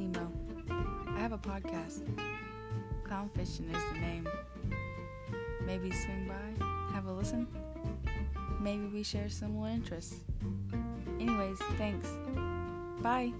email. I have a podcast. ClownFishin is the name. Maybe swing by, have a listen. Maybe we share similar interests. Anyways, thanks. Bye.